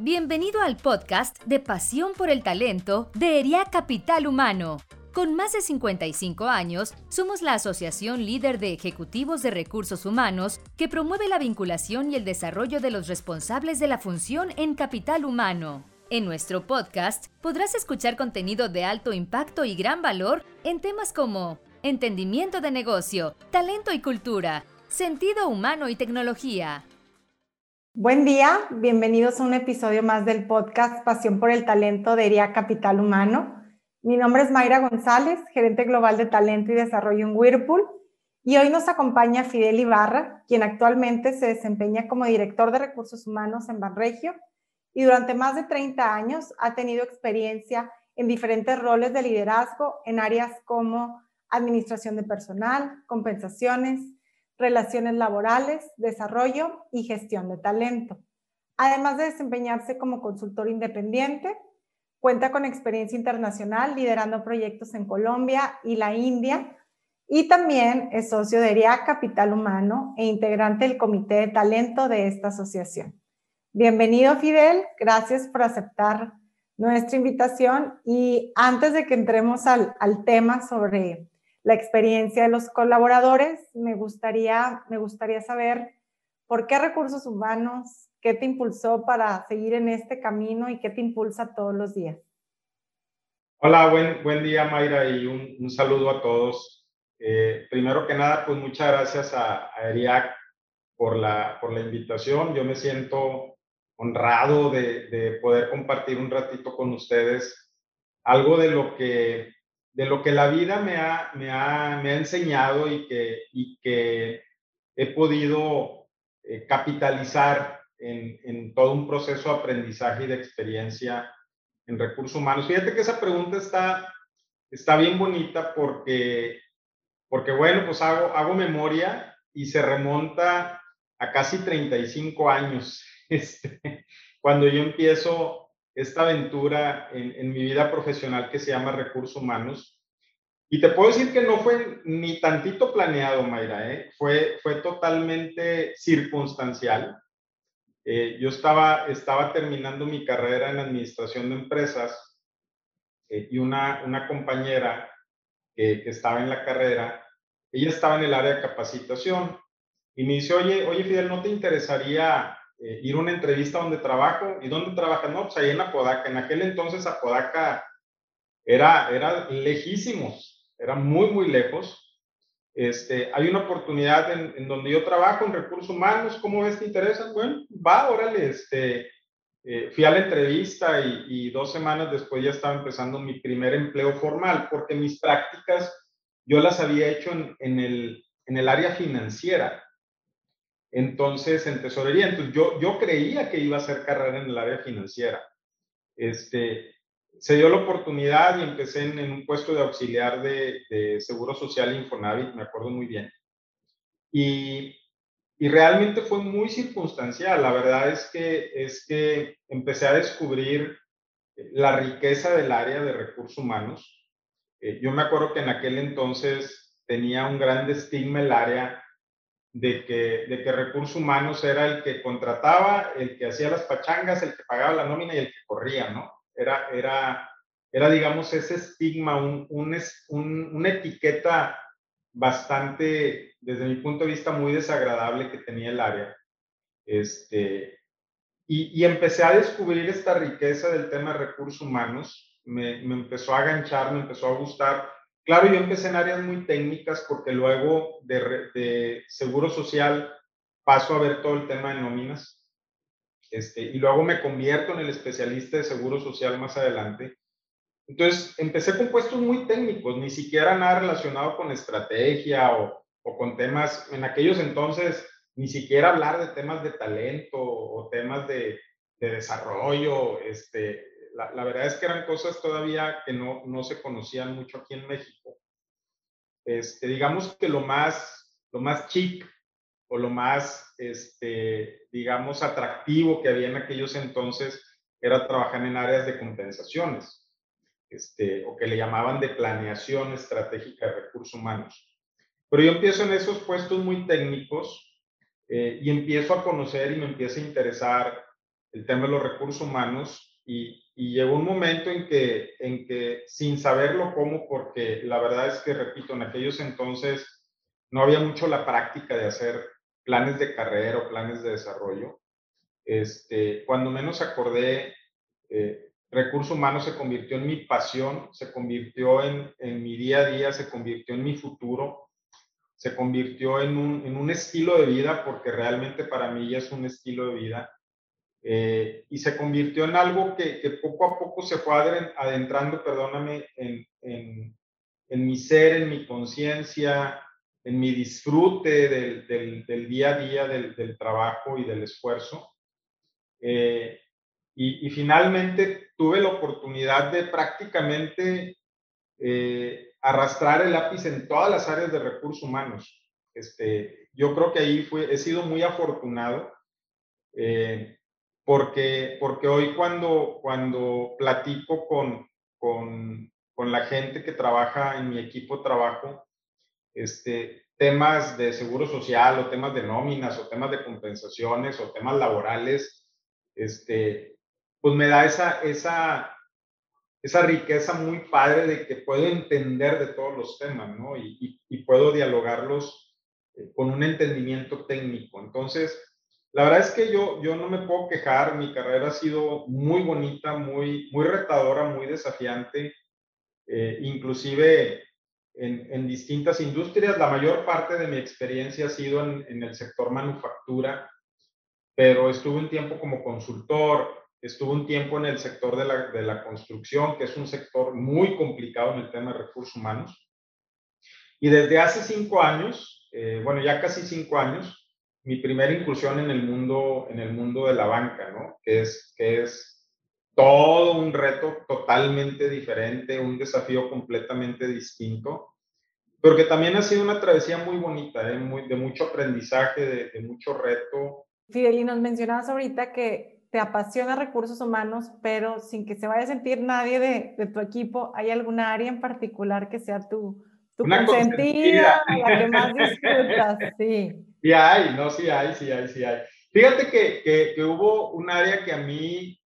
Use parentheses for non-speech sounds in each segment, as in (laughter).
Bienvenido al podcast de Pasión por el Talento de ERIA Capital Humano. Con más de 55 años, somos la asociación líder de ejecutivos de recursos humanos que promueve la vinculación y el desarrollo de los responsables de la función en capital humano. En nuestro podcast podrás escuchar contenido de alto impacto y gran valor en temas como entendimiento de negocio, talento y cultura, sentido humano y tecnología. Buen día, bienvenidos a un episodio más del podcast Pasión por el Talento de ERIA Capital Humano. Mi nombre es Mayra González, gerente global de talento y desarrollo en Whirlpool, y hoy nos acompaña Fidel Ibarra, quien actualmente se desempeña como director de recursos humanos en Banregio y durante más de 30 años ha tenido experiencia en diferentes roles de liderazgo en áreas como administración de personal, compensaciones, relaciones laborales, desarrollo y gestión de talento. Además de desempeñarse como consultor independiente, cuenta con experiencia internacional liderando proyectos en Colombia y la India y también es socio de ERIA Capital Humano e integrante del comité de talento de esta asociación. Bienvenido Fidel, gracias por aceptar nuestra invitación y antes de que entremos al, al tema sobre la experiencia de los colaboradores. Me gustaría, me gustaría saber por qué recursos humanos, qué te impulsó para seguir en este camino y qué te impulsa todos los días. Hola, buen, buen día Mayra y un, saludo a todos. Eh, primero que nada, pues muchas gracias a, a ERIAC por la, por la invitación. Yo me siento honrado de, de poder compartir un ratito con ustedes algo de lo que de lo que la vida me ha, me ha, me ha enseñado y que, y que he podido eh, capitalizar en, en, todo un proceso de aprendizaje y de experiencia en recursos humanos. Fíjate que esa pregunta está, está bien bonita porque, porque, bueno, pues hago, hago memoria y se remonta a casi 35 años, (laughs) este, cuando yo empiezo esta aventura en, mi vida profesional que se llama recursos humanos. Y te puedo decir que no fue ni tantito planeado, Mayra, ¿eh? fue, fue totalmente circunstancial. Eh, yo estaba, estaba terminando mi carrera en administración de empresas eh, y una, una compañera que, estaba en la carrera, ella estaba en el área de capacitación y me dice, oye, oye Fidel, ¿no te interesaría eh, ir a una entrevista donde trabajo. ¿Y dónde trabajas? No, pues ahí en Apodaca. En aquel entonces Apodaca era, era lejísimos, era muy, muy lejos. Este, hay una oportunidad en, donde yo trabajo en recursos humanos, ¿cómo ves? ¿Te interesa? Bueno, va, órale, este, eh, fui a la entrevista y, y, dos semanas después ya estaba empezando mi primer empleo formal, porque mis prácticas yo las había hecho en, en, el, en el área financiera. Entonces, en tesorería, entonces yo, yo creía que iba a hacer carrera en el área financiera. Este, se dio la oportunidad y empecé en, un puesto de auxiliar de, Seguro Social Infonavit, me acuerdo muy bien. Y, y, realmente fue muy circunstancial. La verdad es que, es que empecé a descubrir la riqueza del área de recursos humanos. Eh, yo me acuerdo que en aquel entonces tenía un gran estigma el área de que, de que recursos humanos era el que contrataba, el que hacía las pachangas, el que pagaba la nómina y el que corría, ¿no? Era, era, era digamos, ese estigma, un, un, un, una etiqueta bastante, desde mi punto de vista, muy desagradable que tenía el área. Este, y, y empecé a descubrir esta riqueza del tema de recursos humanos, me, me empezó a aganchar, me empezó a gustar, Claro, yo empecé en áreas muy técnicas porque luego de, seguro social paso a ver todo el tema de nóminas. Este, y luego me convierto en el especialista de seguro social más adelante. Entonces, empecé con puestos muy técnicos, ni siquiera nada relacionado con estrategia o, con temas, en aquellos entonces, ni siquiera hablar de temas de talento o temas de, de desarrollo, este, la, verdad es que eran cosas todavía que no, no se conocían mucho aquí en México. Este, digamos que lo más, lo más chic o lo más, este, digamos, atractivo que había en aquellos entonces era trabajar en áreas de compensaciones, este, o que le llamaban de planeación estratégica de recursos humanos. Pero yo empiezo en esos puestos muy técnicos eh, y empiezo a conocer y me empieza a interesar el tema de los recursos humanos y, llegó un momento en que, en que sin saberlo cómo, porque la verdad es que, repito, en aquellos entonces no había mucho la práctica de hacer planes de carrera o planes de desarrollo. Este, cuando menos acordé, eh, recursos humanos se convirtió en mi pasión, se convirtió en, en, mi día a día, se convirtió en mi futuro, se convirtió en un, en un estilo de vida, porque realmente para mí ya es un estilo de vida. Eh, y se convirtió en algo que, que, poco a poco se fue adentrando, perdóname, en, en, en mi ser, en mi conciencia, en mi disfrute del, del, del, día a día, del, del, trabajo y del esfuerzo. Eh, y, y, finalmente tuve la oportunidad de prácticamente eh, arrastrar el lápiz en todas las áreas de recursos humanos. Este, yo creo que ahí fue, he sido muy afortunado eh, porque, porque hoy cuando, cuando platico con, con, con la gente que trabaja en mi equipo trabajo, este, temas de seguro social o temas de nóminas o temas de compensaciones o temas laborales, este, pues me da esa, esa, esa riqueza muy padre de que puedo entender de todos los temas, ¿no? Y, y, puedo dialogarlos eh, con un entendimiento técnico. Entonces, la verdad es que yo, yo no me puedo quejar, mi carrera ha sido muy bonita, muy, muy retadora, muy desafiante, eh, inclusive en, distintas industrias. La mayor parte de mi experiencia ha sido en, el sector manufactura, pero estuve un tiempo como consultor, estuve un tiempo en el sector de la, de la construcción, que es un sector muy complicado en el tema de recursos humanos. Y desde hace cinco años, eh, bueno, ya casi cinco años, mi primera incursión en el mundo, en el mundo de la banca, ¿no? Que es, que es todo un reto totalmente diferente, un desafío completamente distinto, pero que también ha sido una travesía muy bonita, ¿eh? de mucho aprendizaje, de, mucho reto. Fidel, y nos mencionabas ahorita que te apasiona recursos humanos, pero sin que se vaya a sentir nadie de, de tu equipo, ¿hay alguna área en particular que sea tu, tu consentida, la que más disfrutas? (laughs) Sí. Sí hay, no, sí hay, sí hay, sí hay. Fíjate que, que, que hubo un área que a mí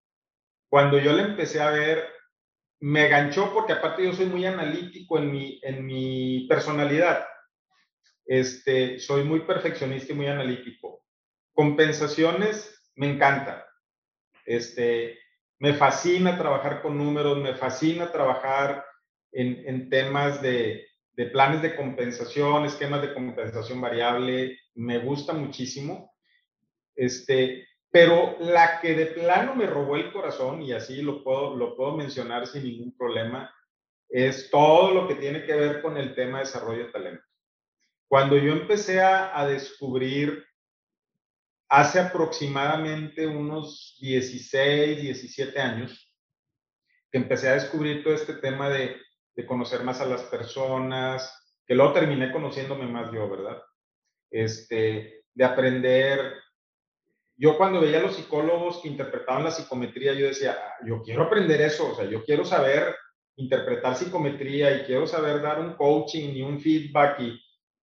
cuando yo le empecé a ver, me ganchó porque aparte yo soy muy analítico en mi, en mi personalidad. Este, soy muy perfeccionista y muy analítico. Compensaciones, me encanta. Este, me fascina trabajar con números, me fascina trabajar en, en temas de, de, planes de compensación, esquemas de compensación variable, me gusta muchísimo. Este, pero la que de plano me robó el corazón, y así lo puedo, lo puedo mencionar sin ningún problema, es todo lo que tiene que ver con el tema de desarrollo de talento. Cuando yo empecé a, a descubrir hace aproximadamente unos 16, 17 años, que empecé a descubrir todo este tema de, de conocer más a las personas, que luego terminé conociéndome más yo, ¿verdad? Este, de aprender yo cuando veía a los psicólogos que interpretaban la psicometría, yo decía, ah, yo quiero aprender eso, o sea, yo quiero saber interpretar psicometría y quiero saber dar un coaching y un feedback y,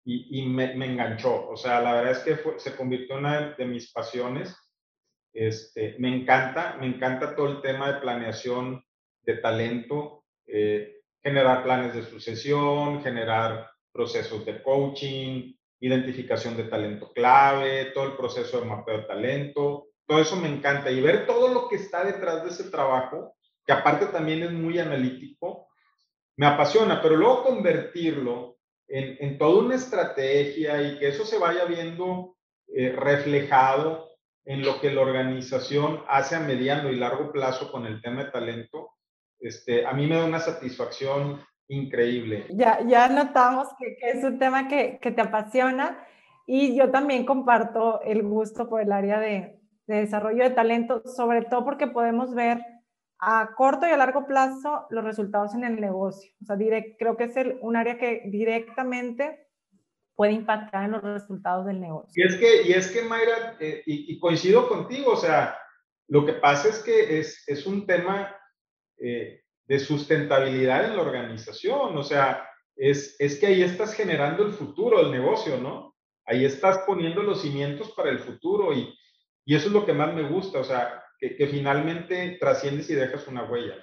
y, me, me, enganchó. O sea, la verdad es que se convirtió en una de mis pasiones. Este, me encanta, me encanta todo el tema de planeación de talento, eh, generar planes de sucesión, generar procesos de coaching, identificación de talento clave, todo el proceso de mapeo de talento, todo eso me encanta. Y ver todo lo que está detrás de ese trabajo, que aparte también es muy analítico, me apasiona, pero luego convertirlo en, en toda una estrategia y que eso se vaya viendo eh, reflejado en lo que la organización hace a mediano y largo plazo con el tema de talento, este, a mí me da una satisfacción increíble. Ya, ya notamos que, es un tema que, que, te apasiona y yo también comparto el gusto por el área de, de desarrollo de talento, sobre todo porque podemos ver a corto y a largo plazo los resultados en el negocio. O sea, direct, creo que es el, un área que directamente puede impactar en los resultados del negocio. Y es que, y es que Mayra, eh, y, coincido contigo, o sea, lo que pasa es que es, es un tema eh, de sustentabilidad en la organización. O sea, es, es que ahí estás generando el futuro del negocio, ¿no? Ahí estás poniendo los cimientos para el futuro y, y eso es lo que más me gusta. O sea, que, finalmente trasciendes y dejas una huella.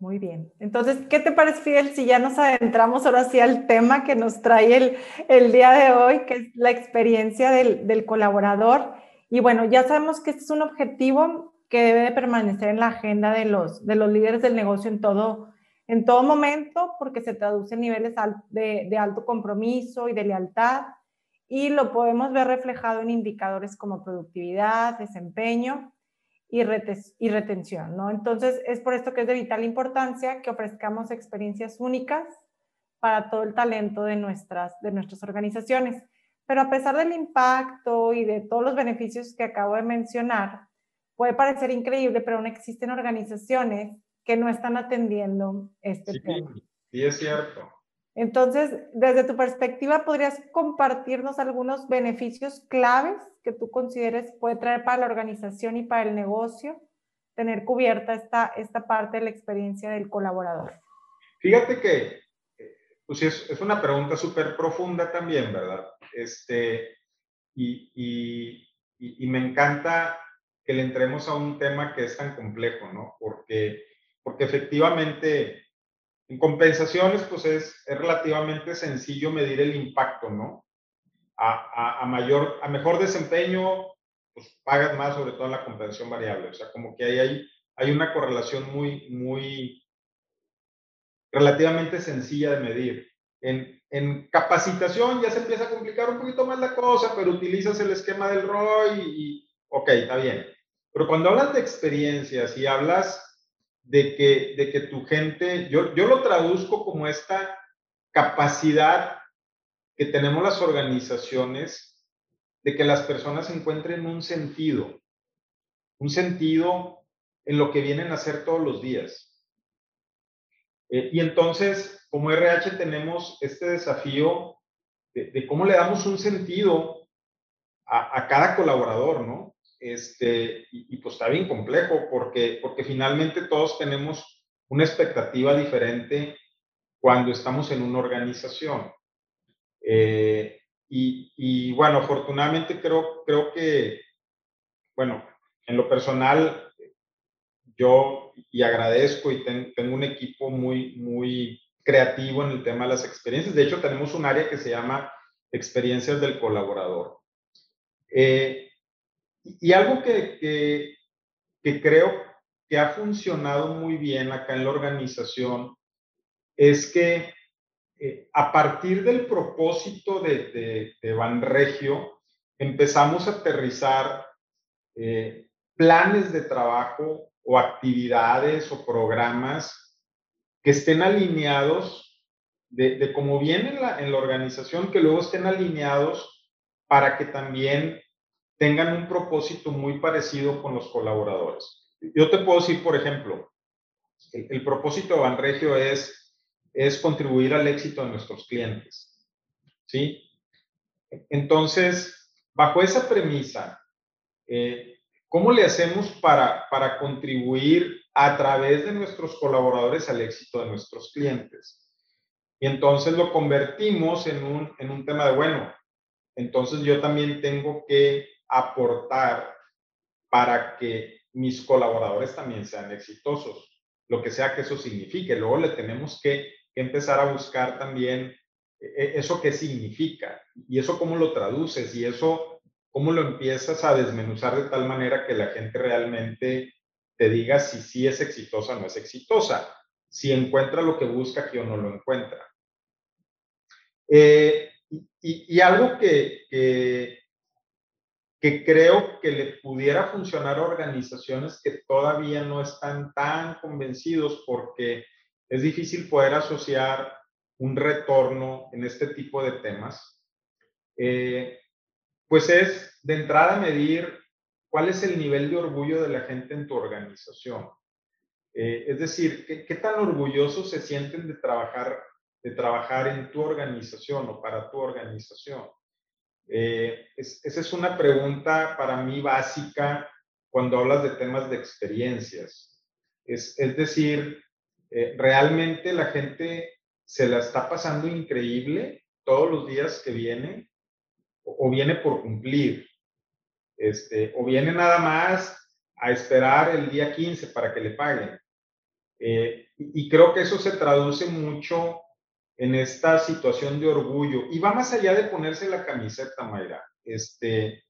Muy bien. Entonces, ¿qué te parece, Fidel, si ya nos adentramos ahora sí al tema que nos trae el, el día de hoy, que es la experiencia del, del, colaborador? Y bueno, ya sabemos que este es un objetivo que debe de permanecer en la agenda de los, de los líderes del negocio en todo, en todo momento, porque se traduce en niveles de, de alto compromiso y de lealtad, y lo podemos ver reflejado en indicadores como productividad, desempeño y, y retención, ¿no? Entonces, es por esto que es de vital importancia que ofrezcamos experiencias únicas para todo el talento de nuestras, de nuestras organizaciones. Pero a pesar del impacto y de todos los beneficios que acabo de mencionar, puede parecer increíble, pero aún existen organizaciones que no están atendiendo este tema. Sí, es cierto. Entonces, desde tu perspectiva, ¿podrías compartirnos algunos beneficios claves que tú consideres puede traer para la organización y para el negocio tener cubierta esta, esta parte de la experiencia del colaborador? Fíjate que pues es, es una pregunta súper profunda también, ¿verdad? Este, y, y, y, me encanta que le entremos a un tema que es tan complejo, ¿no? Porque, porque efectivamente en compensaciones, pues es, es relativamente sencillo medir el impacto, ¿no? A, a, mayor, a mejor desempeño, pues pagas más, sobre todo en la compensación variable. O sea, como que ahí hay, hay una correlación muy, muy relativamente sencilla de medir. En, en, capacitación ya se empieza a complicar un poquito más la cosa, pero utilizas el esquema del ROI y, y ok, está bien. Pero cuando hablas de experiencias y hablas de que, de que tu gente, yo, yo lo traduzco como esta capacidad que tenemos las organizaciones de que las personas encuentren un sentido, un sentido en lo que vienen a hacer todos los días. Eh, y entonces, como RH tenemos este desafío de, cómo le damos un sentido a, a, cada colaborador, ¿no? Este, y, pues está bien complejo porque, porque finalmente todos tenemos una expectativa diferente cuando estamos en una organización. Eh, y, y, bueno, afortunadamente creo, creo que, bueno, en lo personal, yo y agradezco y tengo un equipo muy, muy creativo en el tema de las experiencias. De hecho, tenemos un área que se llama experiencias del colaborador. Eh, y algo que, que, creo que ha funcionado muy bien acá en la organización es que eh, a partir del propósito de, de, de Banregio empezamos a aterrizar eh, planes de trabajo o actividades o programas que estén alineados de, cómo viene en la, en la organización, que luego estén alineados para que también tengan un propósito muy parecido con los colaboradores. Yo te puedo decir, por ejemplo, el, propósito de Banregio es, es contribuir al éxito de nuestros clientes. ¿Sí? Entonces, bajo esa premisa, eh, ¿cómo le hacemos para, para contribuir a través de nuestros colaboradores al éxito de nuestros clientes? Y entonces lo convertimos en un, en un tema de, bueno, entonces yo también tengo que aportar para que mis colaboradores también sean exitosos, lo que sea que eso signifique. Luego le tenemos que, empezar a buscar también e, e, eso qué significa y eso cómo lo traduces y eso cómo lo empiezas a desmenuzar de tal manera que la gente realmente te diga si sí es exitosa o no es exitosa, si encuentra lo que busca que o no lo encuentra. Eh, y, algo que, que creo que le pudiera funcionar a organizaciones que todavía no están tan convencidos porque es difícil poder asociar un retorno en este tipo de temas, eh, pues es de entrada medir cuál es el nivel de orgullo de la gente en tu organización. Eh, es decir, ¿qué, ¿qué, tan orgullosos se sienten de trabajar, de trabajar en tu organización o para tu organización. Eh, esa es una pregunta para mí básica cuando hablas de temas de experiencias. Es, es decir, eh, realmente la gente se la está pasando increíble todos los días que viene o, viene por cumplir, este, o viene nada más a esperar el día 15 para que le paguen. Eh, y creo que eso se traduce mucho en esta situación de orgullo. Y va más allá de ponerse la camiseta, Mayra. Este,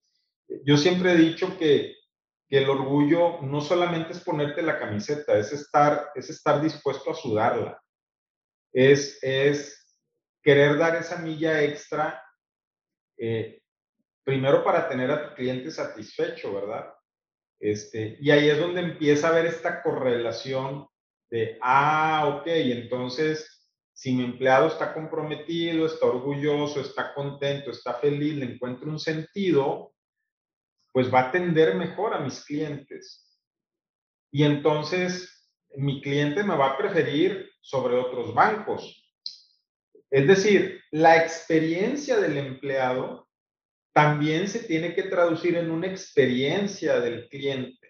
yo siempre he dicho que, que el orgullo no solamente es ponerte la camiseta, es estar, es estar dispuesto a sudarla. Es, es querer dar esa milla extra, eh, primero para tener a tu cliente satisfecho, ¿verdad? Este, y ahí es donde empieza a haber esta correlación de, ah, ok, entonces si mi empleado está comprometido, está orgulloso, está contento, está feliz, le encuentro un sentido, pues va a atender mejor a mis clientes. Y entonces mi cliente me va a preferir sobre otros bancos. Es decir, la experiencia del empleado también se tiene que traducir en una experiencia del cliente.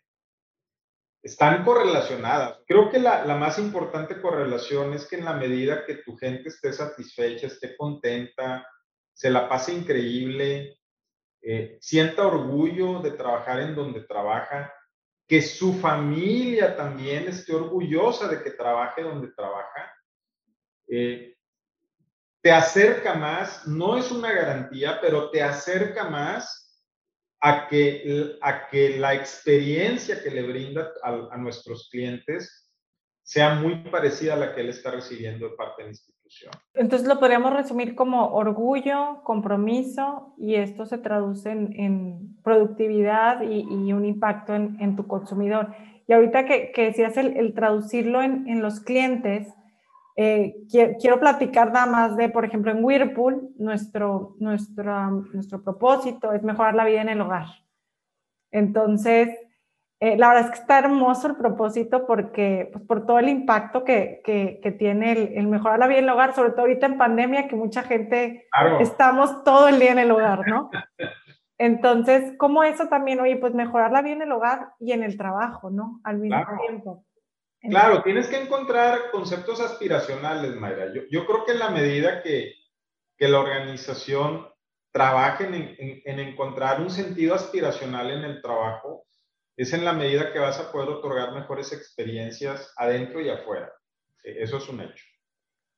Están correlacionadas. Creo que la, más importante correlación es que en la medida que tu gente esté satisfecha, esté contenta, se la pase increíble, eh, sienta orgullo de trabajar en donde trabaja, que su familia también esté orgullosa de que trabaje donde trabaja, eh, te acerca más, no es una garantía, pero te acerca más a que, a que la experiencia que le brinda a, nuestros clientes sea muy parecida a la que él está recibiendo de parte de la institución. Entonces lo podríamos resumir como orgullo, compromiso y esto se traduce en, productividad y, un impacto en, tu consumidor. Y ahorita que, que decías el, el traducirlo en, los clientes, eh, quiero, platicar nada más de, por ejemplo, en Whirlpool, nuestro, nuestro, nuestro propósito es mejorar la vida en el hogar. Entonces, eh, la verdad es que está hermoso el propósito porque, pues, por todo el impacto que, que, tiene el, mejorar la vida en el hogar, sobre todo ahorita en pandemia, que mucha gente estamos todo el día en el hogar, ¿no? Entonces, ¿cómo eso también, oye, pues mejorar la vida en el hogar y en el trabajo, ¿no? Al mismo tiempo. Claro, tienes que encontrar conceptos aspiracionales, Mayra. Yo, creo que en la medida que, la organización trabaje en, encontrar un sentido aspiracional en el trabajo, es en la medida que vas a poder otorgar mejores experiencias adentro y afuera. E, eso es un hecho.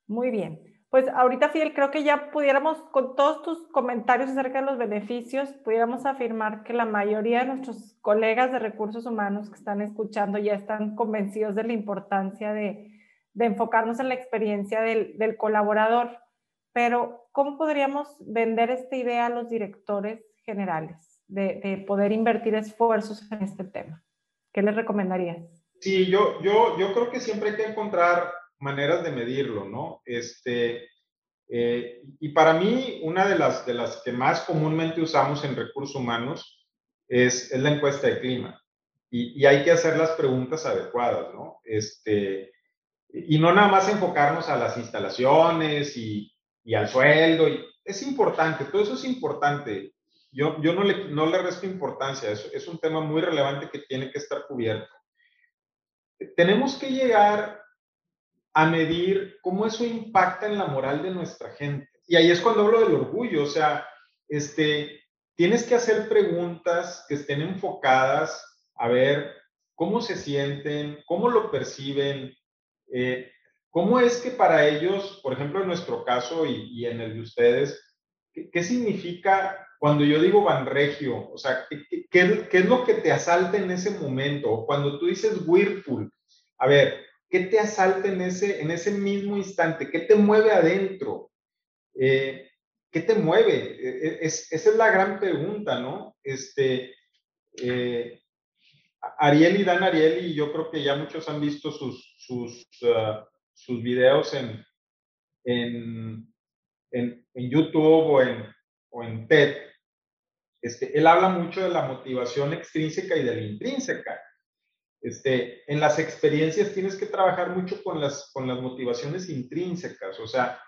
Muy bien. Pues ahorita, Fidel, creo que ya pudiéramos, con todos tus comentarios acerca de los beneficios, pudiéramos afirmar que la mayoría de nuestros colegas de recursos humanos que están escuchando ya están convencidos de la importancia de, enfocarnos en la experiencia del, colaborador. Pero, ¿cómo podríamos vender esta idea a los directores generales de, poder invertir esfuerzos en este tema? ¿Qué les recomendarías? Sí, yo, yo, yo creo que siempre hay que encontrar maneras de medirlo, ¿no? Este, eh, y para mí, una de las, de las que más comúnmente usamos en recursos humanos es, es la encuesta de clima. Y, y, hay que hacer las preguntas adecuadas, ¿no? Este, y no nada más enfocarnos a las instalaciones y, y al sueldo. Y, es importante, todo eso es importante. Yo, yo no, le, no le resto importancia, es, es un tema muy relevante que tiene que estar cubierto. Tenemos que llegar a medir cómo eso impacta en la moral de nuestra gente. Y ahí es cuando hablo del orgullo, o sea, este, tienes que hacer preguntas que estén enfocadas a ver cómo se sienten, cómo lo perciben, eh, cómo es que para ellos, por ejemplo, en nuestro caso y, en el de ustedes, ¿qué, significa cuando yo digo Banregio? O sea, ¿qué, qué, qué es lo que te asalta en ese momento? Cuando tú dices Whirlpool, a ver, ¿Qué te asalta en ese, en ese mismo instante? ¿Qué te mueve adentro? Eh, ¿Qué te mueve? E, e, es, esa es la gran pregunta, ¿no? Este, eh, Ariel y Dan Ariel, y yo creo que ya muchos han visto sus, sus, uh, sus videos en, en, en, en, YouTube o en, o en TED. Este, él habla mucho de la motivación extrínseca y de la intrínseca. Este, en las experiencias tienes que trabajar mucho con las, motivaciones intrínsecas, o sea,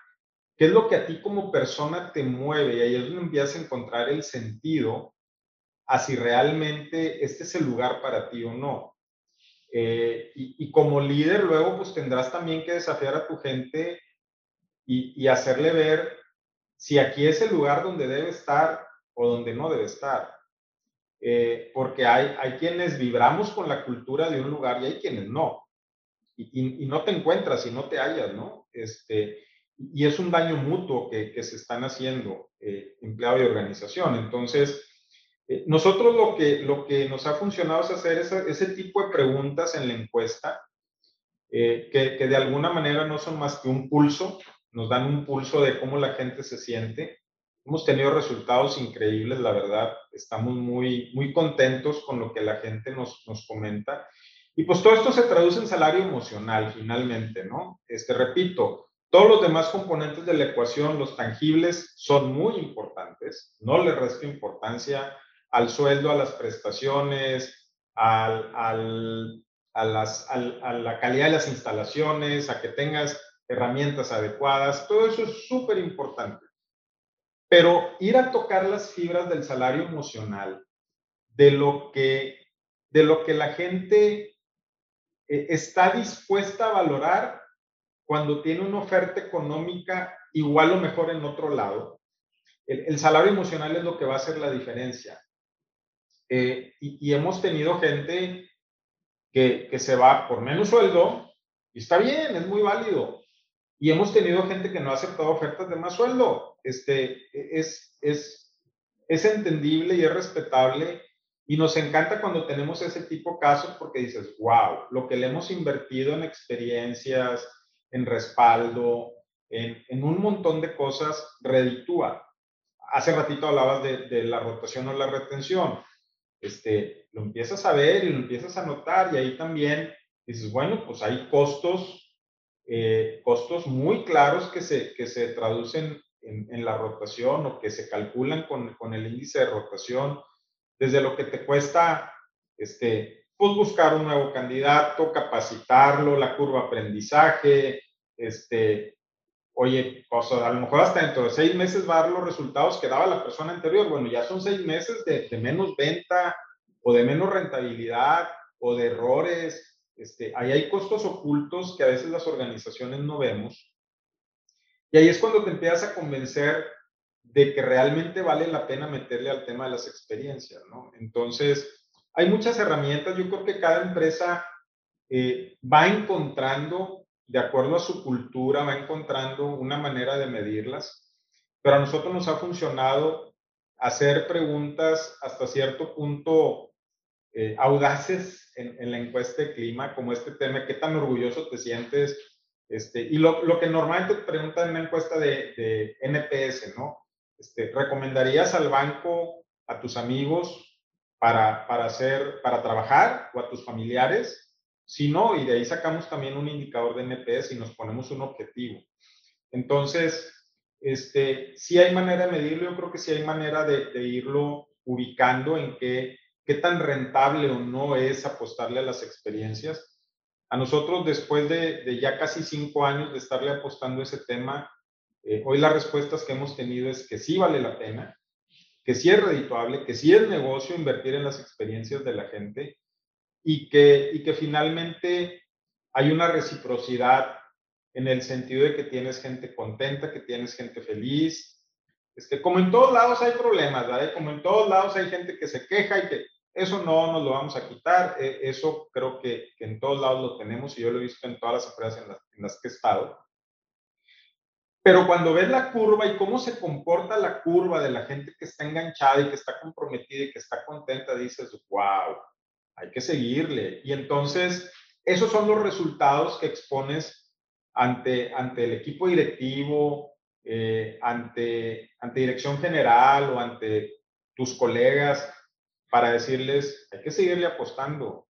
¿qué es lo que a ti como persona te mueve? Y ahí es donde empiezas a encontrar el sentido a si realmente este es el lugar para ti o no. Eh, y, como líder luego pues tendrás también que desafiar a tu gente y hacerle ver si aquí es el lugar donde debe estar o donde no debe estar. Eh, porque hay, hay quienes vibramos con la cultura de un lugar y hay quienes no. Y, y, no te encuentras y no te hallas, ¿no? Este, y es un daño mutuo que, que se están haciendo eh, empleado y organización. Entonces, eh, nosotros lo que, lo que nos ha funcionado es hacer ese, tipo de preguntas en la encuesta, que, que de alguna manera no son más que un pulso, nos dan un pulso de cómo la gente se siente Hemos tenido resultados increíbles, la verdad. Estamos muy, muy contentos con lo que la gente nos, nos comenta. Y pues todo esto se traduce en salario emocional, finalmente, ¿no? Este, repito, todos los demás componentes de la ecuación, los tangibles, son muy importantes. No le resto importancia al sueldo, a las prestaciones, al, al, a, las, al, a la calidad de las instalaciones, a que tengas herramientas adecuadas. Todo eso es súper importante. Pero ir a tocar las fibras del salario emocional, de lo que, de lo que la gente eh, está dispuesta a valorar cuando tiene una oferta económica igual o mejor en otro lado. El, salario emocional es lo que va a hacer la diferencia. Eh, y, hemos tenido gente que, que se va por menos sueldo y está bien, es muy válido. Y hemos tenido gente que no ha aceptado ofertas de más sueldo este, es, es, es entendible y es respetable y nos encanta cuando tenemos ese tipo de casos porque dices, wow, lo que le hemos invertido en experiencias, en respaldo, en, en un montón de cosas, reditúa. Hace ratito hablabas de, de, la rotación o la retención. Este, lo empiezas a ver y lo empiezas a notar y ahí también dices, bueno, pues hay costos, eh, costos muy claros que se, que se traducen en, la rotación o que se calculan con, con, el índice de rotación, desde lo que te cuesta este, pues buscar un nuevo candidato, capacitarlo, la curva aprendizaje, este, oye, cosa, a lo mejor hasta dentro de seis meses va a dar los resultados que daba la persona anterior. Bueno, ya son seis meses de menos venta o de menos rentabilidad o de errores. Este, ahí hay costos ocultos que a veces las organizaciones no vemos y ahí es cuando te empiezas a convencer de que realmente vale la pena meterle al tema de las experiencias. Entonces, hay muchas herramientas. Yo creo que cada empresa eh, va encontrando, de acuerdo a su cultura, va encontrando una manera de medirlas. Pero a nosotros nos ha funcionado hacer preguntas hasta cierto punto eh, audaces en, en, la encuesta de clima, como este tema, ¿qué tan orgulloso te sientes este, y lo, lo, que normalmente te preguntan en una encuesta de, de NPS, ¿no? Este, ¿Recomendarías al banco a tus amigos para, para, hacer, para trabajar o a tus familiares? Si no, y de ahí sacamos también un indicador de NPS y nos ponemos un objetivo. Entonces, este, si hay manera de medirlo, yo creo que sí hay manera de, de irlo ubicando en qué, qué tan rentable o no es apostarle a las experiencias a nosotros, después de, ya casi cinco años de estarle apostando ese tema, eh, hoy las respuestas que hemos tenido es que sí vale la pena, que sí es redituable, que sí es negocio invertir en las experiencias de la gente y que, y que finalmente hay una reciprocidad en el sentido de que tienes gente contenta, que tienes gente feliz. Es que como en todos lados hay problemas, ¿verdad? Como en todos lados hay gente que se queja y que eso no nos lo vamos a quitar, eh, eso creo que, en todos lados lo tenemos y yo lo he visto en todas las empresas en las, que he estado. Pero cuando ves la curva y cómo se comporta la curva de la gente que está enganchada y que está comprometida y que está contenta, dices, wow, hay que seguirle. Y entonces, esos son los resultados que expones ante, ante el equipo directivo, eh, ante, ante dirección general o ante tus colegas para decirles, hay que seguirle apostando.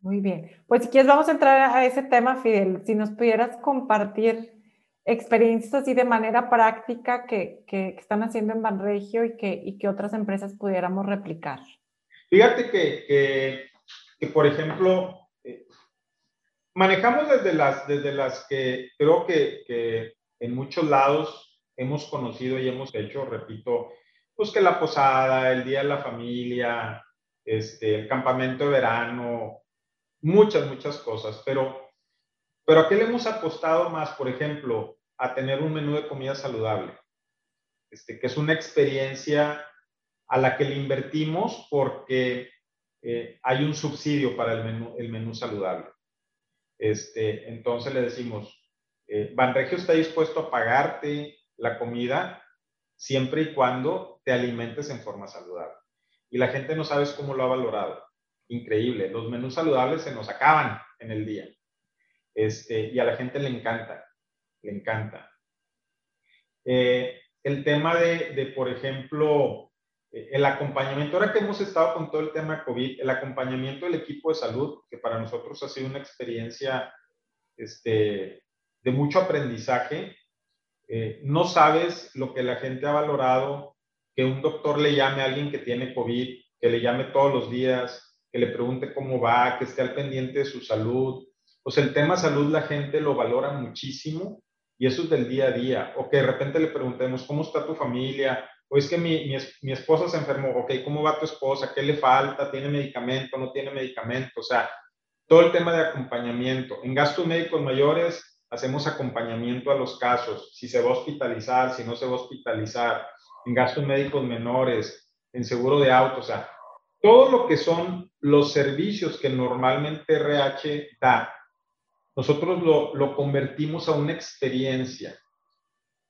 Muy bien. Pues si quieres, vamos a entrar a ese tema, Fidel. Si nos pudieras compartir experiencias así de manera práctica que, que, están haciendo en Banregio y que, y que otras empresas pudiéramos replicar. Fíjate que, que, que por ejemplo, eh, manejamos desde las, desde las que creo que, que en muchos lados hemos conocido y hemos hecho, repito, pues la posada, el día de la familia, este, el campamento de verano, muchas, muchas cosas, pero, pero ¿a qué le hemos apostado más? Por ejemplo, a tener un menú de comida saludable, este, que es una experiencia a la que le invertimos porque eh, hay un subsidio para el menú, el menú saludable. Este, entonces le decimos, eh, Banregio está dispuesto a pagarte la comida siempre y cuando te alimentes en forma saludable. Y la gente no sabe cómo lo ha valorado. Increíble. Los menús saludables se nos acaban en el día. Este, y a la gente le encanta, le encanta. Eh, el tema de, de, por ejemplo, eh, el acompañamiento, ahora que hemos estado con todo el tema COVID, el acompañamiento del equipo de salud, que para nosotros ha sido una experiencia este, de mucho aprendizaje, eh, no sabes lo que la gente ha valorado, que un doctor le llame a alguien que tiene COVID, que le llame todos los días, que le pregunte cómo va, que esté al pendiente de su salud. Pues el tema salud la gente lo valora muchísimo y eso es del día a día. O que de repente le preguntemos, ¿cómo está tu familia? o es que mi, mi, esposa se enfermó, ok, ¿cómo va tu esposa? ¿Qué le falta? ¿Tiene medicamento? ¿No tiene medicamento? O sea, todo el tema de acompañamiento. En gastos médicos mayores hacemos acompañamiento a los casos, si se va a hospitalizar, si no se va a hospitalizar, en gastos médicos menores, en seguro de auto, o sea, todo lo que son los servicios que normalmente RH da, nosotros lo, lo convertimos a una experiencia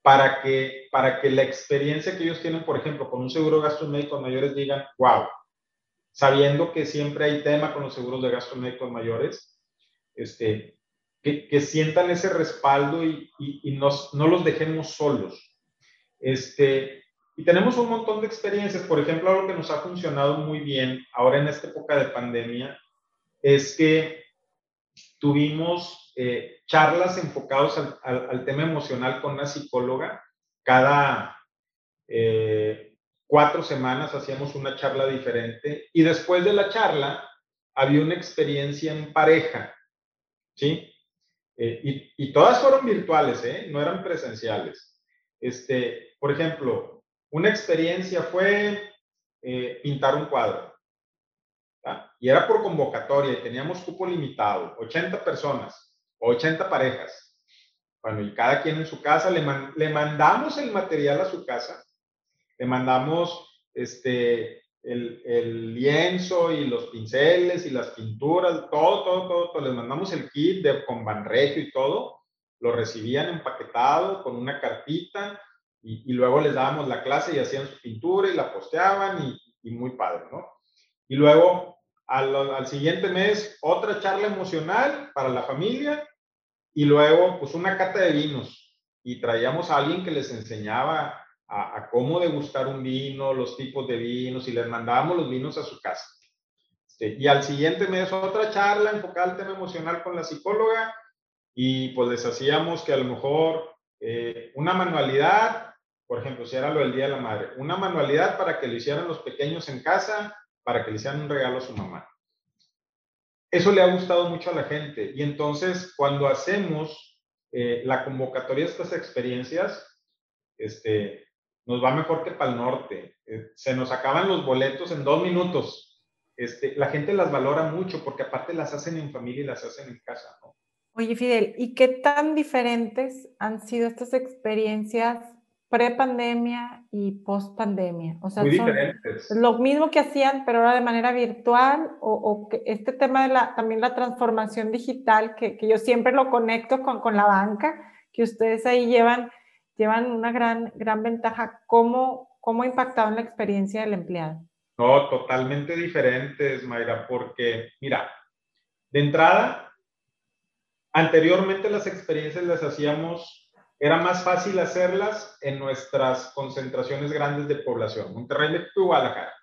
para que, para que la experiencia que ellos tienen, por ejemplo, con un seguro de gastos médicos mayores, digan, wow, sabiendo que siempre hay tema con los seguros de gastos médicos mayores, este, que, sientan ese respaldo y, y, y nos, no los dejemos solos. Este, y tenemos un montón de experiencias. Por ejemplo, algo que nos ha funcionado muy bien ahora en esta época de pandemia es que tuvimos eh, charlas enfocados al, tema emocional con una psicóloga. Cada eh, cuatro semanas hacíamos una charla diferente y después de la charla había una experiencia en pareja, ¿sí? Eh, y, todas fueron virtuales, ¿eh? No eran presenciales. Este, por ejemplo, una experiencia fue pintar un cuadro. Y era por convocatoria y teníamos cupo limitado, 80 personas. 80 parejas. Bueno, y cada quien en su casa, le, le mandamos el material a su casa, le mandamos este, el, lienzo y los pinceles y las pinturas, todo, todo, todo, todo. les mandamos el kit de, con banregio y todo, lo recibían empaquetado con una cartita y, y, luego les dábamos la clase y hacían su pintura y la posteaban y, y muy padre, ¿no? Y luego al, al, siguiente mes otra charla emocional para la familia y luego, pues una cata de vinos. Y traíamos a alguien que les enseñaba a, cómo degustar un vino, los tipos de vinos, y les mandábamos los vinos a su casa. Este, y al siguiente mes otra charla enfocada al tema emocional con la psicóloga, y pues les hacíamos que a lo mejor eh, una manualidad, por ejemplo, si era lo del Día de la Madre, una manualidad para que lo hicieran los pequeños en casa, para que le hicieran un regalo a su mamá eso le ha gustado mucho a la gente. Y entonces, cuando hacemos eh, la convocatoria de estas experiencias, este, nos va mejor que para el norte. Eh, se nos acaban los boletos en dos minutos. Este, la gente las valora mucho porque aparte las hacen en familia y las hacen en casa. ¿no? Oye, Fidel, ¿y qué tan diferentes han sido estas experiencias pre-pandemia y post-pandemia. O sea, Muy diferentes. lo mismo que hacían, pero ahora de manera virtual, o, o que este tema de la, también la transformación digital, que, que yo siempre lo conecto con, con, la banca, que ustedes ahí llevan, llevan una gran, gran ventaja. ¿Cómo, ¿Cómo ha impactado en la experiencia del empleado? No, totalmente diferentes, Mayra, porque, mira, de entrada, anteriormente las experiencias las hacíamos era más fácil hacerlas en nuestras concentraciones grandes de población, Monterrey, México y Guadalajara.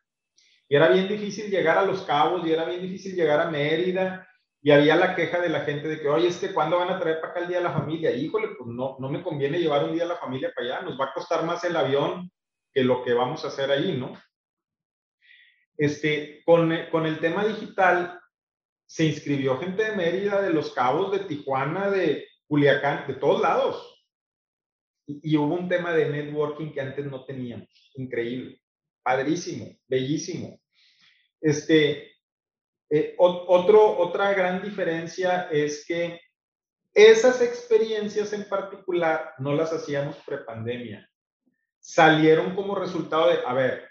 Y era bien difícil llegar a Los Cabos y era bien difícil llegar a Mérida y había la queja de la gente de que, oye, es que ¿cuándo van a traer para acá el día de la familia? Híjole, pues no, no me conviene llevar un día a la familia para allá, nos va a costar más el avión que lo que vamos a hacer ahí, ¿no? Este, con, con el tema digital, se inscribió gente de Mérida, de Los Cabos, de Tijuana, de Culiacán, de todos lados y, hubo un tema de networking que antes no teníamos. Increíble. Padrísimo, bellísimo. Este, eh, otro, otra gran diferencia es que esas experiencias en particular no las hacíamos prepandemia. Salieron como resultado de, a ver,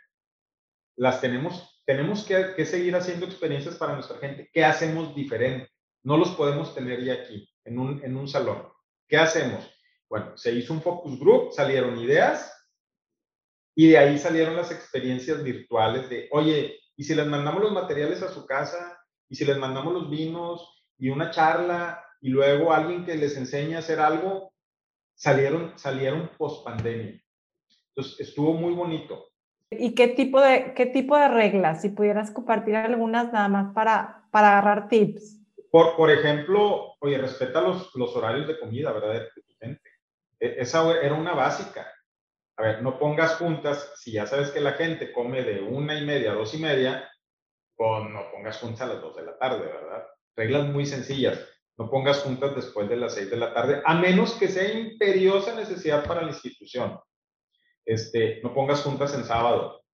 las tenemos, tenemos que, que, seguir haciendo experiencias para nuestra gente. ¿Qué hacemos diferente? No los podemos tener ya aquí, en un, en un salón. ¿Qué hacemos? Bueno, se hizo un focus group, salieron ideas y de ahí salieron las experiencias virtuales de, oye, ¿y si les mandamos los materiales a su casa? ¿Y si les mandamos los vinos y una charla y luego alguien que les enseñe a hacer algo? Salieron, salieron post pandemia. Entonces, estuvo muy bonito. ¿Y qué tipo de, qué tipo de reglas? Si pudieras compartir algunas nada más para, para agarrar tips. Por, por ejemplo, oye, respeta los, los horarios de comida, ¿verdad? De tu gente. E, esa era una básica. A ver, no pongas juntas, si ya sabes que la gente come de una y media a dos y media, no pongas juntas a las dos de la tarde, ¿verdad? Reglas muy sencillas. No pongas juntas después de las seis de la tarde, a menos que sea imperiosa necesidad para la institución. Este, no pongas juntas en sábado.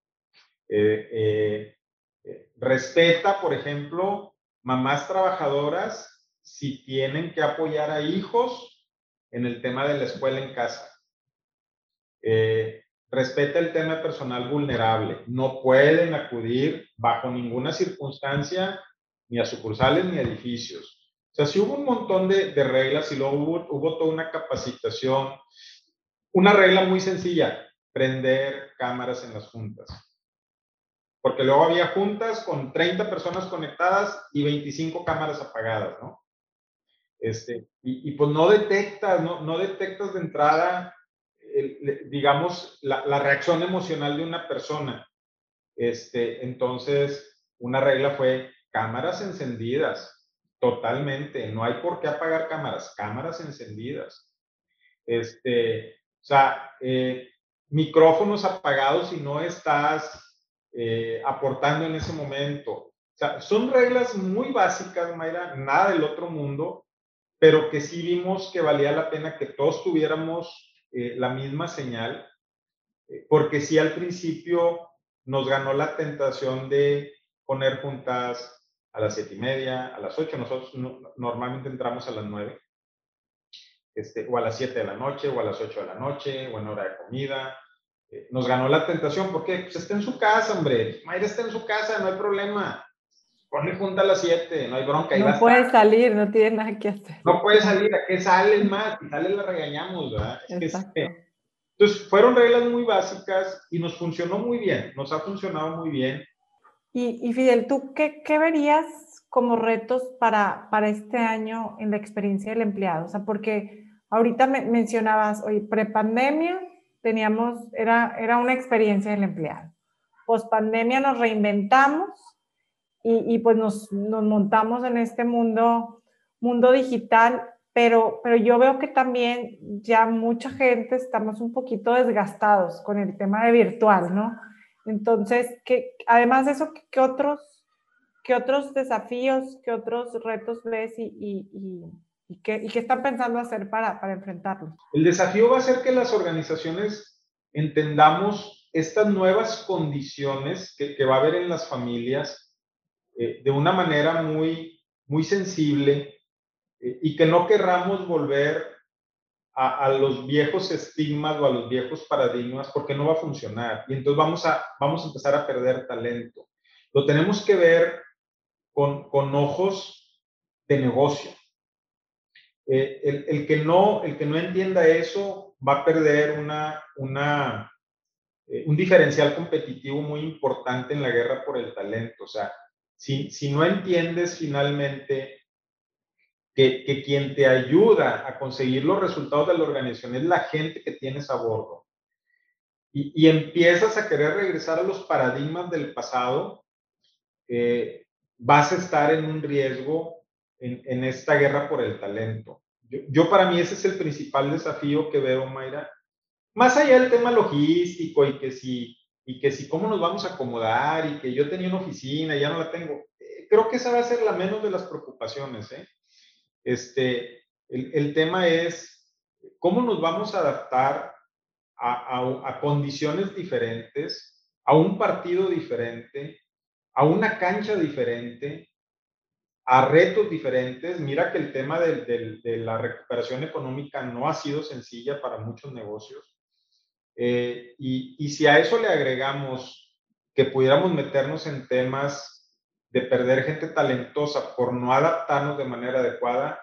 Eh, eh, eh, respeta, por ejemplo, mamás trabajadoras si tienen que apoyar a hijos en el tema de la escuela en casa. Respeta el tema personal vulnerable. No pueden acudir bajo ninguna circunstancia ni a sucursales ni a edificios. O sea, si hubo un montón de, reglas y luego hubo, toda una capacitación. Una regla muy sencilla, prender cámaras en las juntas. Porque luego había juntas con 30 personas conectadas y 25 cámaras apagadas, ¿no? Este, y, pues no detectas, no detectas de entrada, digamos, la, reacción emocional de una persona. Este, entonces, una regla fue cámaras encendidas, totalmente. No hay por qué apagar cámaras, cámaras encendidas. Este, o sea, eh, micrófonos apagados si no estás eh, aportando en ese momento. O sea, son reglas muy básicas, Mayra, nada del otro mundo, pero que sí vimos que valía la pena que todos tuviéramos eh, la misma señal, eh, porque sí al principio nos ganó la tentación de poner juntas a las siete y media, a las ocho, nosotros normalmente entramos a las nueve, este, o a las siete de la noche, o a las ocho de la noche, o en hora de comida, eh, nos ganó la tentación. ¿Por qué? Pues está en su casa, hombre. Mayra está en su casa, no hay problema. Ponle junta a las 7, no hay bronca. No puede salir, no tiene nada que hacer. No puede salir, ¿a qué sale más? Y sale la regañamos, ¿verdad? entonces, fueron reglas muy básicas y nos funcionó muy bien, nos ha funcionado muy bien. Y, y Fidel, ¿tú qué, qué, verías como retos para, para este año en la experiencia del empleado? O sea, porque ahorita me mencionabas, oye, prepandemia, teníamos, era, era una experiencia del empleado. Post pandemia nos reinventamos y, y pues nos, nos, montamos en este mundo, mundo digital, pero, pero yo veo que también ya mucha gente estamos un poquito desgastados con el tema de virtual, ¿no? Entonces, que, además de eso, ¿qué otros, qué otros desafíos, qué otros retos ves y, y ¿Y qué, ¿Y qué, están pensando hacer para, para enfrentarlo? El desafío va a ser que las organizaciones entendamos estas nuevas condiciones que, que va a haber en las familias eh, de una manera muy, muy sensible eh, y que no querramos volver a, los viejos estigmas o a los viejos paradigmas porque no va a funcionar. Y entonces vamos a, vamos a empezar a perder talento. Lo tenemos que ver con, con ojos de negocio eh, el, el, que no, el que no entienda eso va a perder una, una, un diferencial competitivo muy importante en la guerra por el talento. O sea, si, si no entiendes finalmente que, que, quien te ayuda a conseguir los resultados de la organización es la gente que tienes a bordo y, y empiezas a querer regresar a los paradigmas del pasado, eh, vas a estar en un riesgo en, esta guerra por el talento. Yo, para mí ese es el principal desafío que veo, Mayra. Más allá del tema logístico y que si, y que si cómo nos vamos a acomodar y que yo tenía una oficina ya no la tengo, eh, creo que esa va a ser la menos de las preocupaciones. ¿eh? Este, el, el, tema es cómo nos vamos a adaptar a, a, a condiciones diferentes, a un partido diferente, a una cancha diferente, a retos diferentes. Mira que el tema de, la recuperación económica no ha sido sencilla para muchos negocios. Eh, y, si a eso le agregamos que pudiéramos meternos en temas de perder gente talentosa por no adaptarnos de manera adecuada,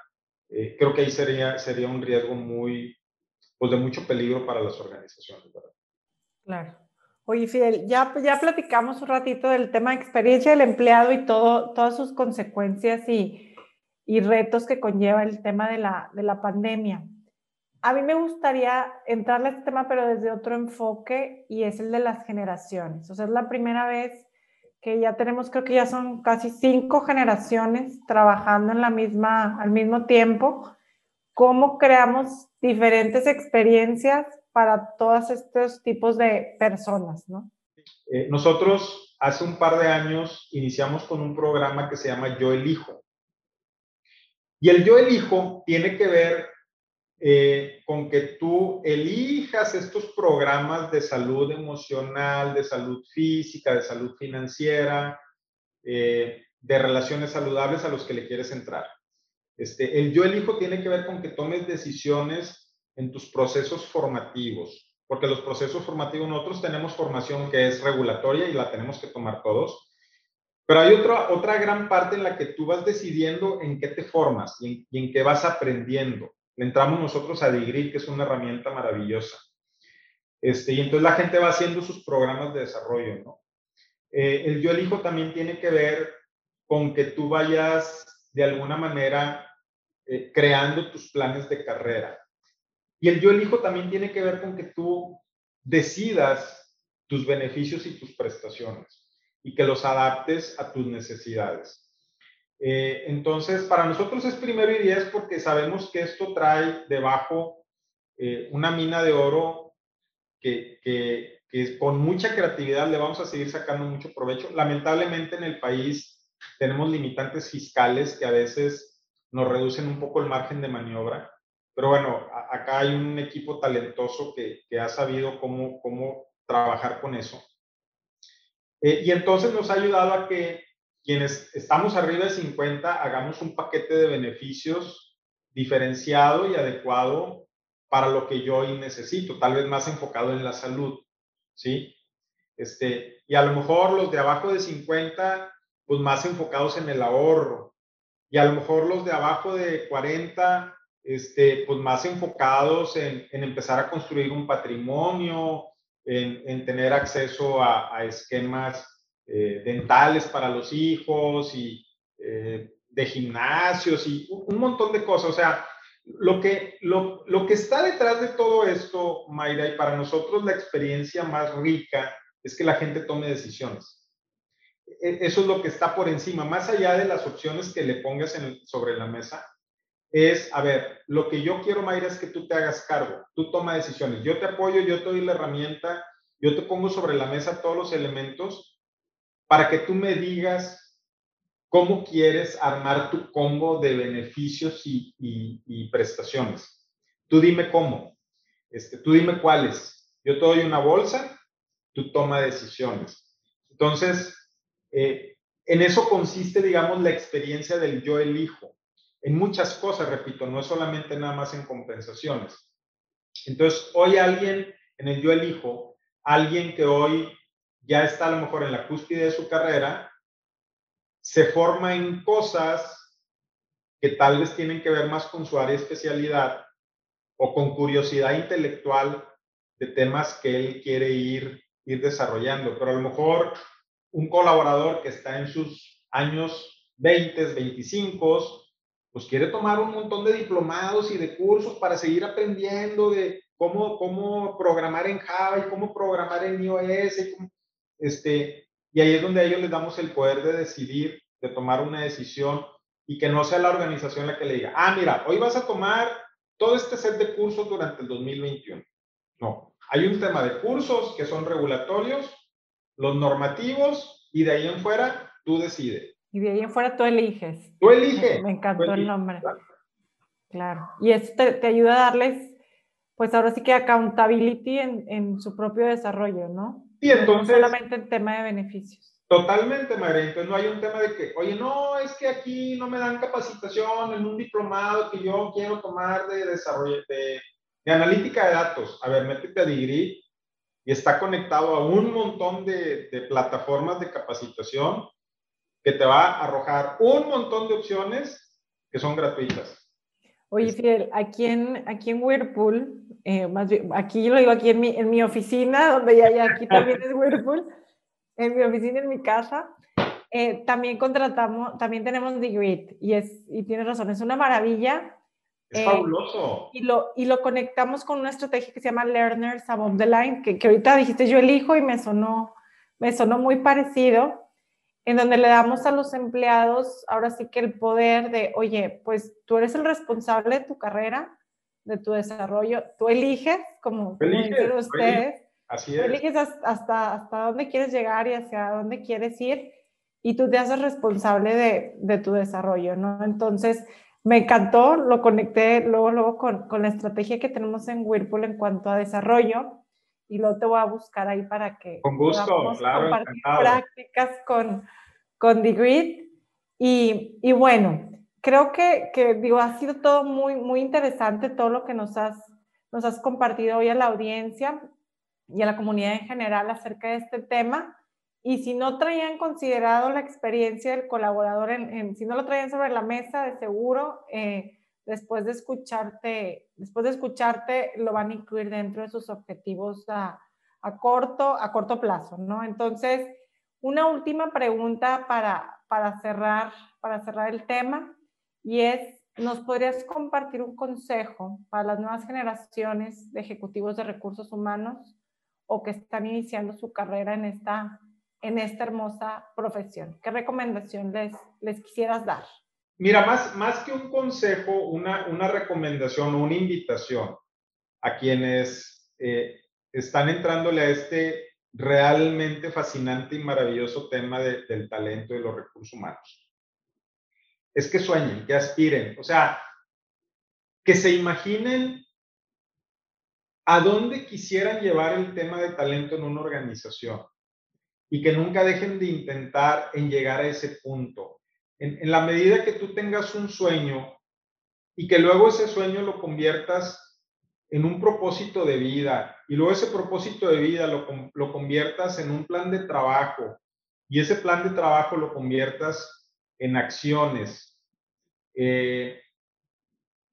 eh, creo que ahí sería, sería un riesgo muy, pues de mucho peligro para las organizaciones. Claro. Oye, Fidel, ya, ya platicamos un ratito del tema de experiencia del empleado y todo, todas sus consecuencias y, y retos que conlleva el tema de la, de la pandemia. A mí me gustaría entrarle a este tema, pero desde otro enfoque, y es el de las generaciones. O sea, es la primera vez que ya tenemos, creo que ya son casi cinco generaciones trabajando en la misma, al mismo tiempo. ¿Cómo creamos diferentes experiencias para todos estos tipos de personas, ¿no? Eh, nosotros hace un par de años iniciamos con un programa que se llama Yo Elijo. Y el Yo Elijo tiene que ver eh, con que tú elijas estos programas de salud emocional, de salud física, de salud financiera, eh, de relaciones saludables a los que le quieres entrar. Este, el yo elijo tiene que ver con que tomes decisiones en tus procesos formativos, porque los procesos formativos nosotros tenemos formación que es regulatoria y la tenemos que tomar todos, pero hay otra, otra gran parte en la que tú vas decidiendo en qué te formas y en, y en qué vas aprendiendo entramos nosotros a Degree, que es una herramienta maravillosa. Este, y entonces la gente va haciendo sus programas de desarrollo, ¿no? Eh, el yo elijo también tiene que ver con que tú vayas de alguna manera eh, creando tus planes de carrera. Y el yo elijo también tiene que ver con que tú decidas tus beneficios y tus prestaciones y que los adaptes a tus necesidades. Eh, entonces, para nosotros es primero y diez porque sabemos que esto trae debajo eh, una mina de oro que, que, con mucha creatividad le vamos a seguir sacando mucho provecho. Lamentablemente en el país tenemos limitantes fiscales que a veces nos reducen un poco el margen de maniobra, pero bueno, acá hay un equipo talentoso que, que ha sabido cómo, cómo trabajar con eso. Eh, y entonces nos ha ayudado a que quienes estamos arriba de 50 hagamos un paquete de beneficios diferenciado y adecuado para lo que yo hoy necesito, tal vez más enfocado en la salud, ¿sí? Este, y a lo mejor los de abajo de 50, pues más enfocados en el ahorro, y a lo mejor los de abajo de 40, este, pues más enfocados en, en empezar a construir un patrimonio, en, en tener acceso a, a esquemas eh, dentales para los hijos y eh, de gimnasios y un montón de cosas. O sea, lo que, lo, lo que está detrás de todo esto, Mayra, y para nosotros la experiencia más rica es que la gente tome decisiones. E, eso es lo que está por encima, más allá de las opciones que le pongas sobre la mesa, es, a ver, lo que yo quiero, Mayra, es que tú te hagas cargo, tú toma decisiones, yo te apoyo, yo te doy la herramienta, yo te pongo sobre la mesa todos los elementos para que tú me digas cómo quieres armar tu combo de beneficios y, prestaciones. Tú dime cómo, este, tú dime cuáles. Yo te doy una bolsa, tú toma decisiones. Entonces, eh, en eso consiste, digamos, la experiencia del yo elijo. En muchas cosas, repito, no es solamente nada más en compensaciones. Entonces, hoy alguien en el yo elijo, alguien que hoy ya está a lo mejor en la cúspide de su carrera, se forma en cosas que tal vez tienen que ver más con su área especialidad o con curiosidad intelectual de temas que él quiere ir, ir desarrollando. Pero a lo mejor un colaborador que está en sus años 20, 25, pues quiere tomar un montón de diplomados y de cursos para seguir aprendiendo de cómo, cómo programar en Java y cómo programar en iOS este, y ahí es donde a ellos les damos el poder de decidir, de tomar una decisión y que no sea la organización la que le diga, ah, mira, hoy vas a tomar todo este set de cursos durante el 2021. No, hay un tema de cursos que son regulatorios, los normativos y de ahí en fuera tú decides. Y de ahí en fuera tú eliges. Tú eliges. Me encantó el nombre. Claro. Y eso te, te, ayuda a darles, pues ahora sí que accountability en, en su propio desarrollo, ¿no? Y entonces... solamente el tema de beneficios. Totalmente, María. Entonces no hay un tema de que, oye, no, es que aquí no me dan capacitación en un diplomado que yo quiero tomar de desarrollo, de, de analítica de datos. A ver, métete a Degree y está conectado a un montón de, plataformas de capacitación que te va a arrojar un montón de opciones que son gratuitas. Oye, Fidel, aquí en, aquí en Whirlpool, eh, más aquí lo digo aquí en mi, en mi oficina, donde ya, ya aquí también es Whirlpool, en mi oficina, en mi casa, eh, también contratamos, también tenemos The y, es, y tienes razón, es una maravilla. Es eh, fabuloso. Y lo, y lo conectamos con una estrategia que se llama Learners Above the Line, que, que ahorita dijiste yo elijo y me sonó, me sonó muy parecido, en donde le damos a los empleados ahora sí que el poder de, oye, pues tú eres el responsable de tu carrera, de tu desarrollo, tú eliges, como, dicen ustedes, así es. eliges hasta, hasta dónde quieres llegar y hacia dónde quieres ir y tú te haces responsable de, de tu desarrollo, ¿no? Entonces, me encantó, lo conecté luego, luego con, con, la estrategia que tenemos en Whirlpool en cuanto a desarrollo y luego te voy a buscar ahí para que con gusto, claro, compartir prácticas con, con The Y, y bueno, creo que, que, digo, ha sido todo muy, muy interesante todo lo que nos has, nos has compartido hoy a la audiencia y a la comunidad en general acerca de este tema. Y si no traían considerado la experiencia del colaborador, en, si no lo traían sobre la mesa, de seguro, eh, después de escucharte, después de escucharte, lo van a incluir dentro de sus objetivos a, a corto, a corto plazo, ¿no? Entonces, una última pregunta para, para, cerrar, para cerrar el tema y es, ¿nos podrías compartir un consejo para las nuevas generaciones de ejecutivos de recursos humanos o que están iniciando su carrera en esta en esta hermosa profesión? ¿Qué recomendación les, les quisieras dar? Mira, más, más que un consejo, una, una recomendación o una invitación a quienes eh, están entrándole a este realmente fascinante y maravilloso tema del talento y los recursos humanos. Es que sueñen, que aspiren, o sea, que se imaginen a dónde quisieran llevar el tema de talento en una organización y que nunca dejen de intentar en llegar a ese punto. En, la medida que tú tengas un sueño y que luego ese sueño lo conviertas en un propósito de vida y luego ese propósito de vida lo, lo conviertas en un plan de trabajo y ese plan de trabajo lo conviertas en acciones, eh,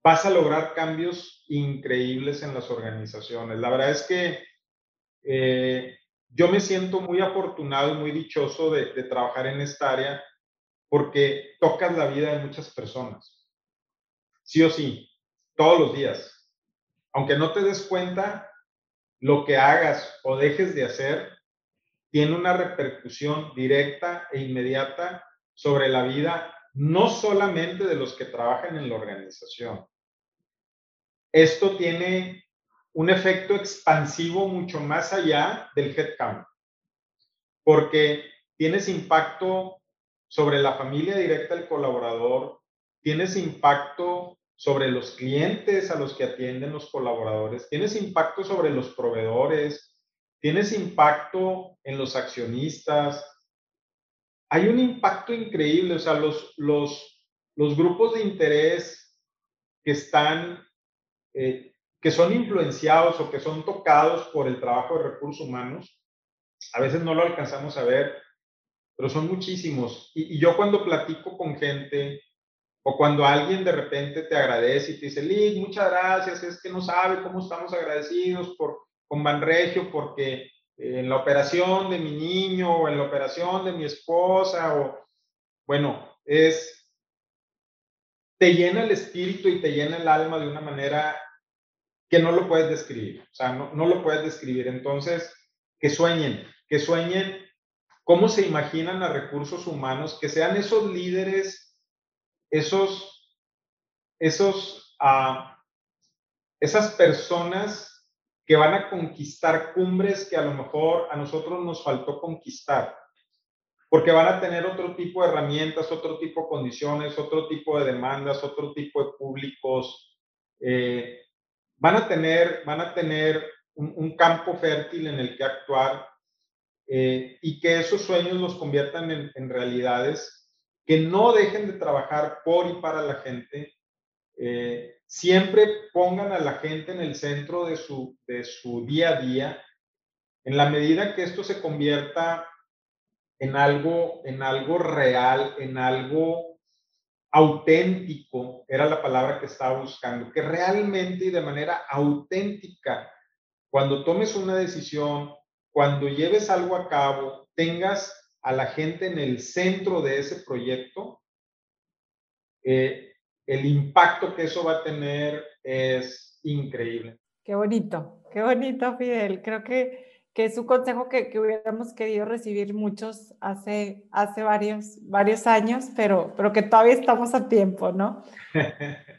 vas a lograr cambios increíbles en las organizaciones. La verdad es que eh, yo me siento muy afortunado y muy dichoso de, trabajar en esta área porque tocas la vida de muchas personas. Sí o sí, todos los días. Aunque no te des cuenta, lo que hagas o dejes de hacer tiene una repercusión directa e inmediata sobre la vida no solamente de los que trabajan en la organización. Esto tiene un efecto expansivo mucho más allá del headcount, porque tienes impacto sobre la familia directa del colaborador, tienes impacto sobre los clientes a los que atienden los colaboradores, tienes impacto sobre los proveedores, tienes impacto en los accionistas. Hay un impacto increíble, o sea, los, los, los grupos de interés que están eh, que son influenciados o que son tocados por el trabajo de recursos humanos. A veces no lo alcanzamos a ver, pero son muchísimos. Y, yo cuando platico con gente o cuando alguien de repente te agradece y te dice, Liz, muchas gracias, es que no sabe cómo estamos agradecidos por, con Banregio porque eh, en la operación de mi niño o en la operación de mi esposa o, bueno, es, te llena el espíritu y te llena el alma de una manera que no lo puedes describir, o sea, no, no lo puedes describir. Entonces, que sueñen, que sueñen cómo se imaginan a recursos humanos, que sean esos líderes, esos, esos, uh, esas personas que van a conquistar cumbres que a lo mejor a nosotros nos faltó conquistar, porque van a tener otro tipo de herramientas, otro tipo de condiciones, otro tipo de demandas, otro tipo de públicos. Eh, van a tener, van a tener un, campo fértil en el que actuar eh, y que esos sueños los conviertan en, realidades, que no dejen de trabajar por y para la gente, eh, siempre pongan a la gente en el centro de su, de su día a día En la medida que esto se convierta en algo, en algo real, en algo auténtico, era la palabra que estaba buscando, que realmente y de manera auténtica, cuando tomes una decisión, cuando lleves algo a cabo, tengas a la gente en el centro de ese proyecto, eh, el impacto que eso va a tener es increíble. Qué bonito, qué bonito, Fidel. Creo que que es un consejo que, que, hubiéramos querido recibir muchos hace, hace varios, varios años, pero, pero que todavía estamos a tiempo, ¿no? (laughs)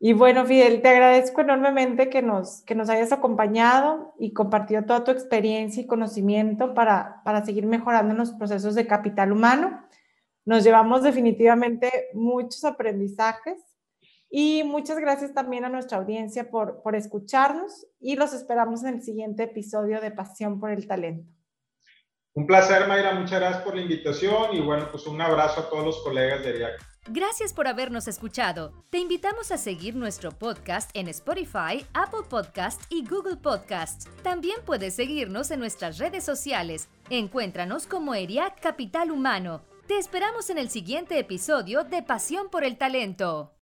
y bueno, Fidel, te agradezco enormemente que nos, que nos hayas acompañado y compartido toda tu experiencia y conocimiento para, para seguir mejorando en los procesos de capital humano. Nos llevamos definitivamente muchos aprendizajes y muchas gracias también a nuestra audiencia por, por escucharnos y los esperamos en el siguiente episodio de Pasión por el Talento. Un placer, Mayra. Muchas gracias por la invitación y bueno, pues un abrazo a todos los colegas de RIAC. Gracias por habernos escuchado. Te invitamos a seguir nuestro podcast en Spotify, Apple Podcast y Google Podcasts. También puedes seguirnos en nuestras redes sociales. Encuéntranos como ERIAC Capital Humano. Te esperamos en el siguiente episodio de Pasión por el Talento.